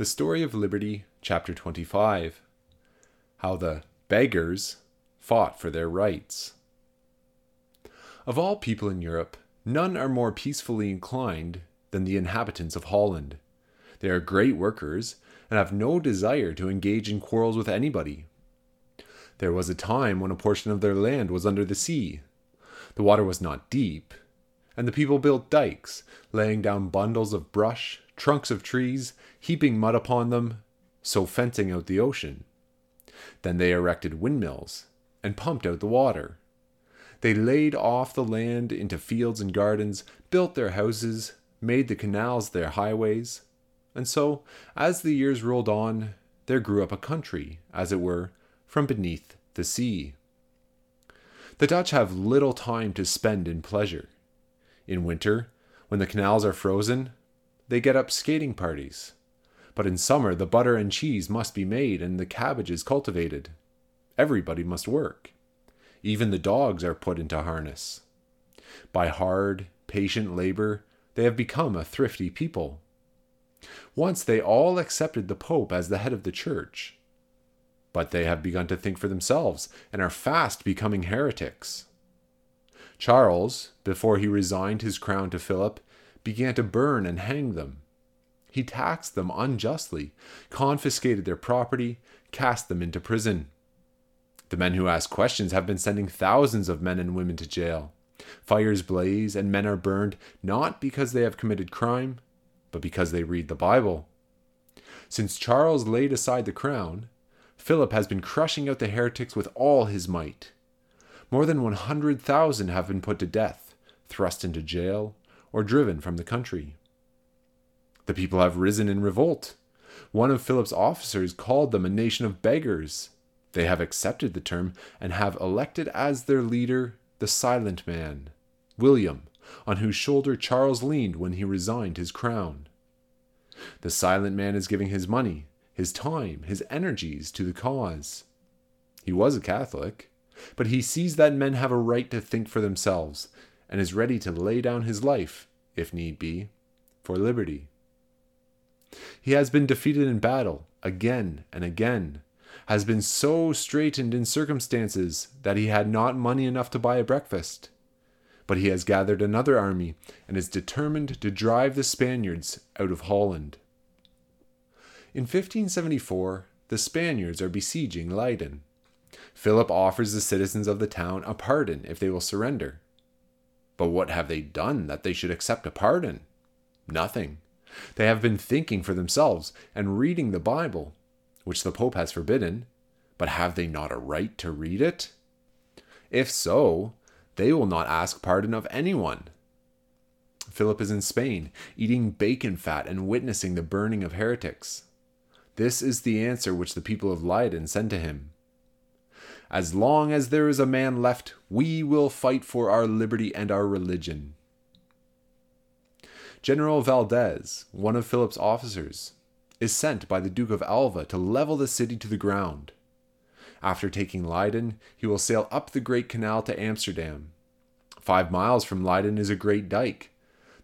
The Story of Liberty, Chapter 25 How the Beggars Fought for Their Rights. Of all people in Europe, none are more peacefully inclined than the inhabitants of Holland. They are great workers and have no desire to engage in quarrels with anybody. There was a time when a portion of their land was under the sea. The water was not deep, and the people built dikes, laying down bundles of brush, trunks of trees, heaping mud upon them, so fencing out the ocean. Then they erected windmills and pumped out the water. They laid off the land into fields and gardens, built their houses, made the canals their highways. And so, as the years rolled on, there grew up a country, as it were, from beneath the sea. The Dutch have little time to spend in pleasure. In winter, when the canals are frozen, they get up skating parties. But in summer, the butter and cheese must be made and the cabbages cultivated. Everybody must work. Even the dogs are put into harness. By hard, patient labor, they have become a thrifty people. Once they all accepted the Pope as the head of the Church. But they have begun to think for themselves and are fast becoming heretics. Charles, before he resigned his crown to Philip, began to burn and hang them. He taxed them unjustly, confiscated their property, cast them into prison. The men who ask questions have been sending thousands of men and women to jail. Fires blaze and men are burned not because they have committed crime, but because they read the Bible. Since Charles laid aside the crown, Philip has been crushing out the heretics with all his might. More than 100,000 have been put to death, thrust into jail, or driven from the country. The people have risen in revolt. One of Philip's officers called them a nation of beggars. They have accepted the term and have elected as their leader the silent man, William, on whose shoulder Charles leaned when he resigned his crown. The silent man is giving his money, his time, his energies to the cause. He was a Catholic, but he sees that men have a right to think for themselves and is ready to lay down his life, if need be, for liberty. He has been defeated in battle again and again, has been so straitened in circumstances that he had not money enough to buy a breakfast. But he has gathered another army and is determined to drive the Spaniards out of Holland. In 1574, the Spaniards are besieging Leyden. Philip offers the citizens of the town a pardon if they will surrender. But what have they done that they should accept a pardon? Nothing. They have been thinking for themselves and reading the Bible, which the Pope has forbidden, but have they not a right to read it? If so, they will not ask pardon of anyone. Philip is in Spain, eating bacon fat and witnessing the burning of heretics. This is the answer which the people of Leyden send to him. As long as there is a man left, we will fight for our liberty and our religion. General Valdez, one of Philip's officers, is sent by the Duke of Alva to level the city to the ground. After taking Leyden, he will sail up the Great Canal to Amsterdam. Five miles from Leyden is a great dike,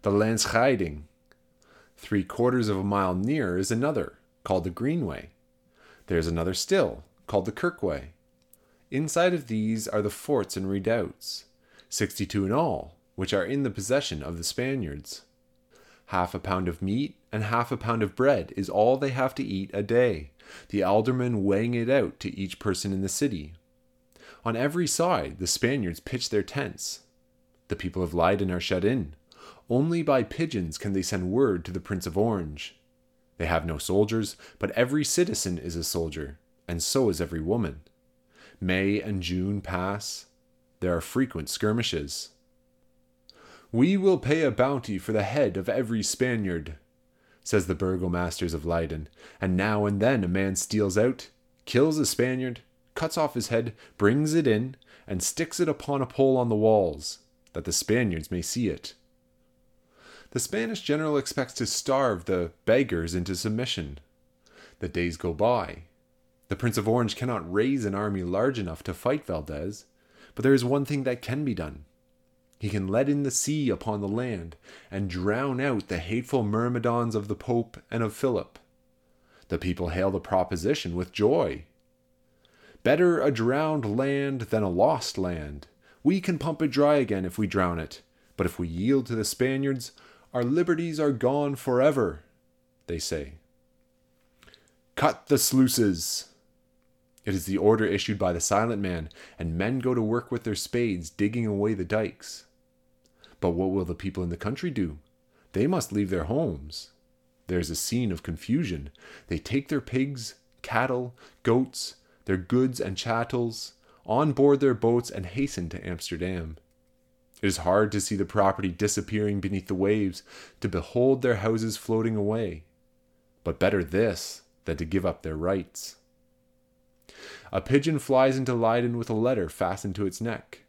the Landscheiding. Three quarters of a mile nearer is another, called the Greenway. There is another still, called the Kirkway. Inside of these are the forts and redoubts, sixty two in all, which are in the possession of the Spaniards. Half a pound of meat and half a pound of bread is all they have to eat a day, the aldermen weighing it out to each person in the city. On every side, the Spaniards pitch their tents. The people of Leyden are shut in. Only by pigeons can they send word to the Prince of Orange. They have no soldiers, but every citizen is a soldier, and so is every woman. May and June pass. There are frequent skirmishes. We will pay a bounty for the head of every Spaniard, says the burgomasters of Leyden, and now and then a man steals out, kills a Spaniard, cuts off his head, brings it in, and sticks it upon a pole on the walls, that the Spaniards may see it. The Spanish general expects to starve the beggars into submission. The days go by. The Prince of Orange cannot raise an army large enough to fight Valdez, but there is one thing that can be done. He can let in the sea upon the land, and drown out the hateful myrmidons of the Pope and of Philip. The people hail the proposition with joy. Better a drowned land than a lost land. We can pump it dry again if we drown it, but if we yield to the Spaniards, our liberties are gone forever, they say. Cut the sluices! It is the order issued by the silent man, and men go to work with their spades digging away the dikes. But what will the people in the country do? They must leave their homes. There is a scene of confusion. They take their pigs, cattle, goats, their goods and chattels, on board their boats and hasten to Amsterdam. It is hard to see the property disappearing beneath the waves, to behold their houses floating away. But better this than to give up their rights. A pigeon flies into Leyden with a letter fastened to its neck.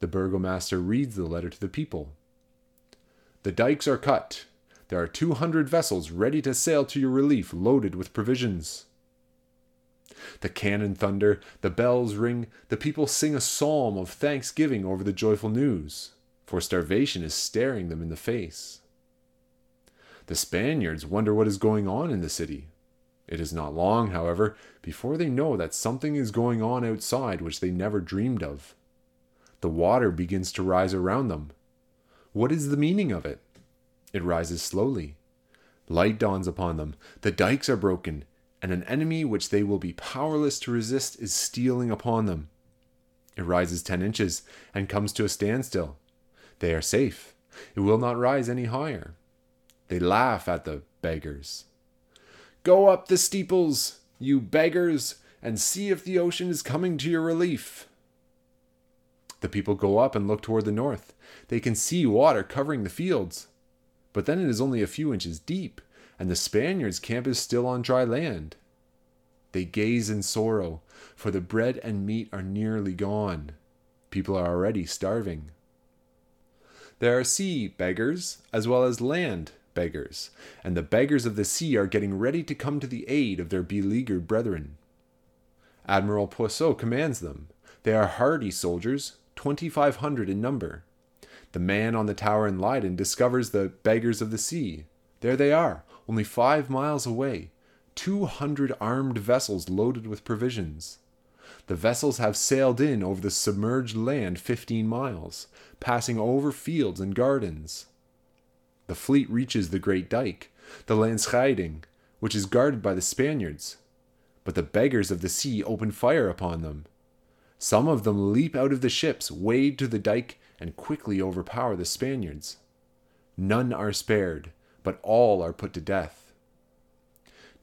The burgomaster reads the letter to the people. The dikes are cut. There are two hundred vessels ready to sail to your relief, loaded with provisions. The cannon thunder, the bells ring, the people sing a psalm of thanksgiving over the joyful news, for starvation is staring them in the face. The Spaniards wonder what is going on in the city. It is not long, however, before they know that something is going on outside which they never dreamed of. The water begins to rise around them. What is the meaning of it? It rises slowly. Light dawns upon them. The dikes are broken, and an enemy which they will be powerless to resist is stealing upon them. It rises ten inches and comes to a standstill. They are safe. It will not rise any higher. They laugh at the beggars. Go up the steeples, you beggars, and see if the ocean is coming to your relief. The people go up and look toward the north. They can see water covering the fields. But then it is only a few inches deep and the Spaniards' camp is still on dry land. They gaze in sorrow, for the bread and meat are nearly gone. People are already starving. There are sea beggars as well as land beggars, and the beggars of the sea are getting ready to come to the aid of their beleaguered brethren. Admiral Boisot commands them. They are hardy soldiers, twenty five hundred in number. The man on the tower in Leyden discovers the beggars of the sea. There they are, only five miles away, 200 armed vessels loaded with provisions. The vessels have sailed in over the submerged land 15 miles, passing over fields and gardens. The fleet reaches the Great Dyke, the Landscheiding, which is guarded by the Spaniards. But the beggars of the sea open fire upon them. Some of them leap out of the ships, wade to the dike, and quickly overpower the Spaniards. None are spared, but all are put to death.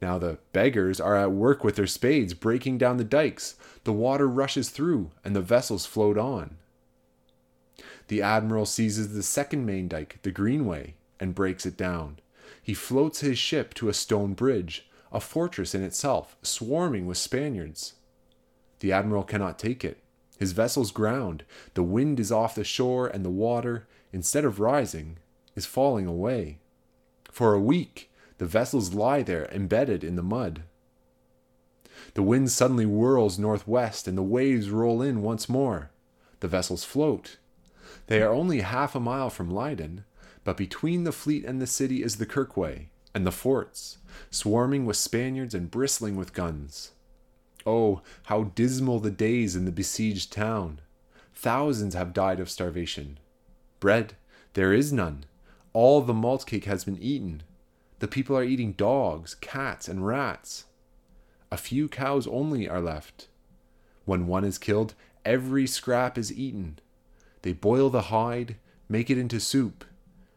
Now the beggars are at work with their spades, breaking down the dikes. The water rushes through, and the vessels float on. The admiral seizes the second main dike, the Greenway, and breaks it down. He floats his ship to a stone bridge, a fortress in itself, swarming with Spaniards. The admiral cannot take it. His vessels ground, the wind is off the shore, and the water, instead of rising, is falling away. For a week, the vessels lie there embedded in the mud. The wind suddenly whirls northwest, and the waves roll in once more. The vessels float. They are only half a mile from Leyden, but between the fleet and the city is the Kirkway and the forts, swarming with Spaniards and bristling with guns. Oh, how dismal the days in the besieged town! Thousands have died of starvation. Bread, there is none. All the malt cake has been eaten. The people are eating dogs, cats, and rats. A few cows only are left. When one is killed, every scrap is eaten. They boil the hide, make it into soup.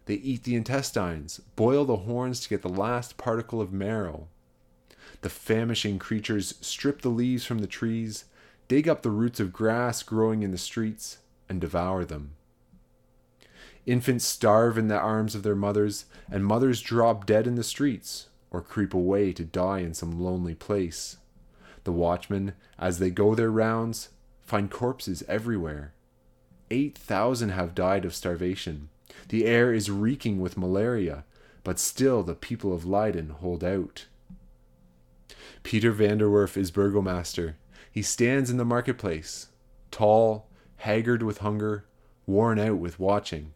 They eat the intestines, boil the horns to get the last particle of marrow. The famishing creatures strip the leaves from the trees, dig up the roots of grass growing in the streets, and devour them. Infants starve in the arms of their mothers, and mothers drop dead in the streets or creep away to die in some lonely place. The watchmen, as they go their rounds, find corpses everywhere. Eight thousand have died of starvation. The air is reeking with malaria, but still the people of Leyden hold out. Peter van der Werf is burgomaster. He stands in the marketplace, tall, haggard with hunger, worn out with watching.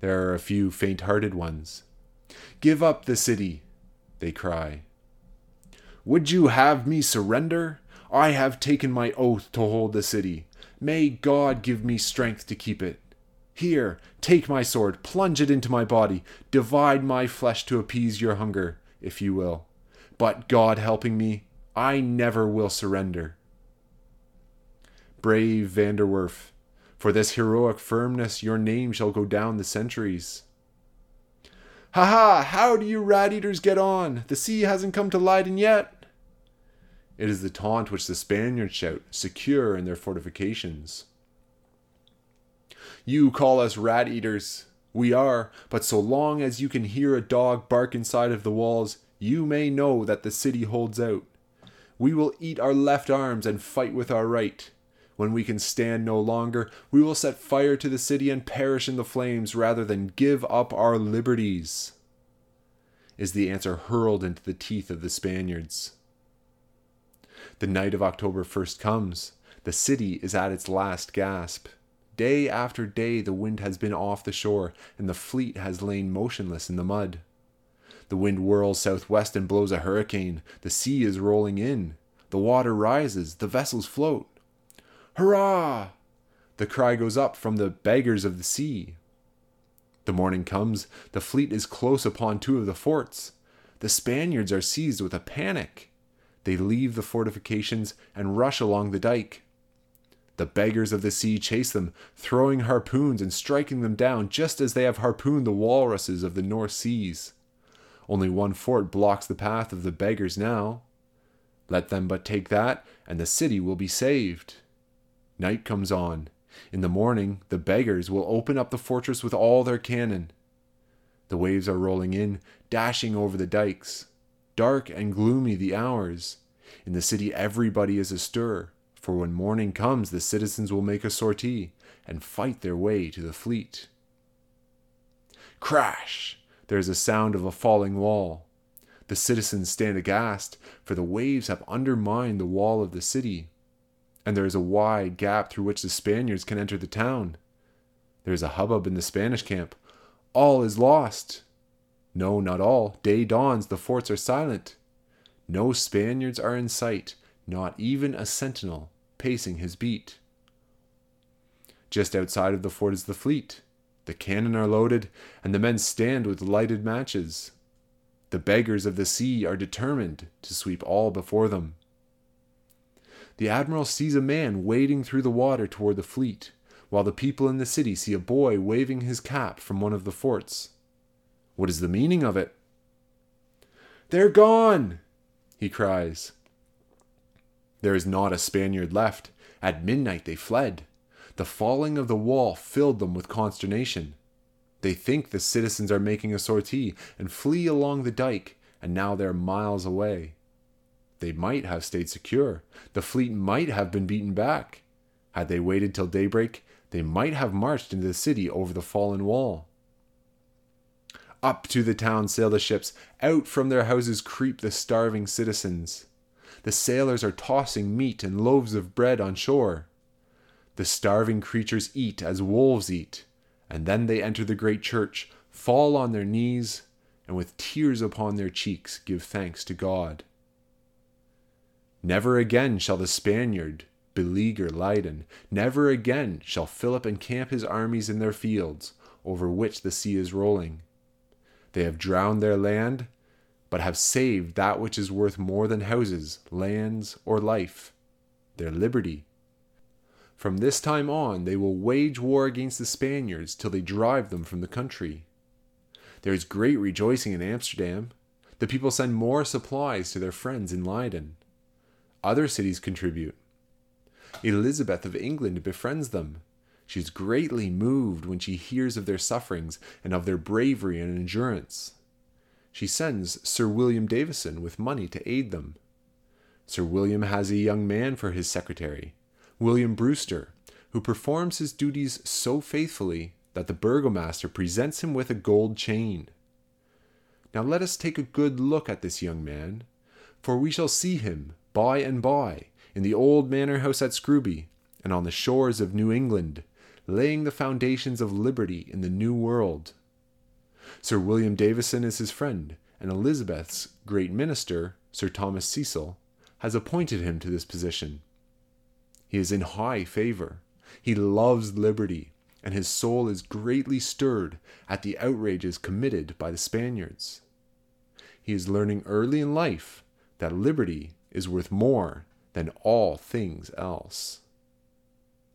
There are a few faint hearted ones. Give up the city, they cry. Would you have me surrender? I have taken my oath to hold the city. May God give me strength to keep it. Here, take my sword, plunge it into my body, divide my flesh to appease your hunger, if you will. But God helping me, I never will surrender. Brave Van der Werf, for this heroic firmness your name shall go down the centuries. Ha ha! How do you rat eaters get on? The sea hasn't come to Leyden yet. It is the taunt which the Spaniards shout, secure in their fortifications. You call us rat eaters. We are, but so long as you can hear a dog bark inside of the walls, you may know that the city holds out. We will eat our left arms and fight with our right. When we can stand no longer, we will set fire to the city and perish in the flames rather than give up our liberties. Is the answer hurled into the teeth of the Spaniards. The night of October 1st comes. The city is at its last gasp. Day after day, the wind has been off the shore, and the fleet has lain motionless in the mud. The wind whirls southwest and blows a hurricane. The sea is rolling in. The water rises. The vessels float. Hurrah! The cry goes up from the beggars of the sea. The morning comes. The fleet is close upon two of the forts. The Spaniards are seized with a panic. They leave the fortifications and rush along the dike. The beggars of the sea chase them, throwing harpoons and striking them down just as they have harpooned the walruses of the North Seas. Only one fort blocks the path of the beggars now. Let them but take that, and the city will be saved. Night comes on. In the morning, the beggars will open up the fortress with all their cannon. The waves are rolling in, dashing over the dikes. Dark and gloomy the hours. In the city, everybody is astir, for when morning comes, the citizens will make a sortie and fight their way to the fleet. Crash! There is a sound of a falling wall. The citizens stand aghast, for the waves have undermined the wall of the city and there is a wide gap through which the Spaniards can enter the town. There is a hubbub in the Spanish camp. All is lost. No, not all. Day dawns, the forts are silent. No Spaniards are in sight, not even a sentinel pacing his beat. Just outside of the fort is the fleet. The cannon are loaded, and the men stand with lighted matches. The beggars of the sea are determined to sweep all before them the admiral sees a man wading through the water toward the fleet, while the people in the city see a boy waving his cap from one of the forts. What is the meaning of it? They're gone! he cries. There is not a Spaniard left. At midnight they fled. The falling of the wall filled them with consternation. They think the citizens are making a sortie and flee along the dike, and now they're miles away. They might have stayed secure. The fleet might have been beaten back. Had they waited till daybreak, they might have marched into the city over the fallen wall. Up to the town sail the ships. Out from their houses creep the starving citizens. The sailors are tossing meat and loaves of bread on shore. The starving creatures eat as wolves eat, and then they enter the great church, fall on their knees, and with tears upon their cheeks give thanks to God. Never again shall the Spaniard beleaguer Leyden. Never again shall Philip encamp his armies in their fields, over which the sea is rolling. They have drowned their land, but have saved that which is worth more than houses, lands, or life their liberty. From this time on, they will wage war against the Spaniards till they drive them from the country. There is great rejoicing in Amsterdam. The people send more supplies to their friends in Leyden. Other cities contribute. Elizabeth of England befriends them. She is greatly moved when she hears of their sufferings and of their bravery and endurance. She sends Sir William Davison with money to aid them. Sir William has a young man for his secretary, William Brewster, who performs his duties so faithfully that the burgomaster presents him with a gold chain. Now let us take a good look at this young man, for we shall see him, by and by, in the old manor house at Scrooby, and on the shores of New England, laying the foundations of liberty in the New World. Sir William Davison is his friend, and Elizabeth's great minister, Sir Thomas Cecil, has appointed him to this position. He is in high favor. He loves liberty, and his soul is greatly stirred at the outrages committed by the Spaniards. He is learning early in life that liberty is worth more than all things else.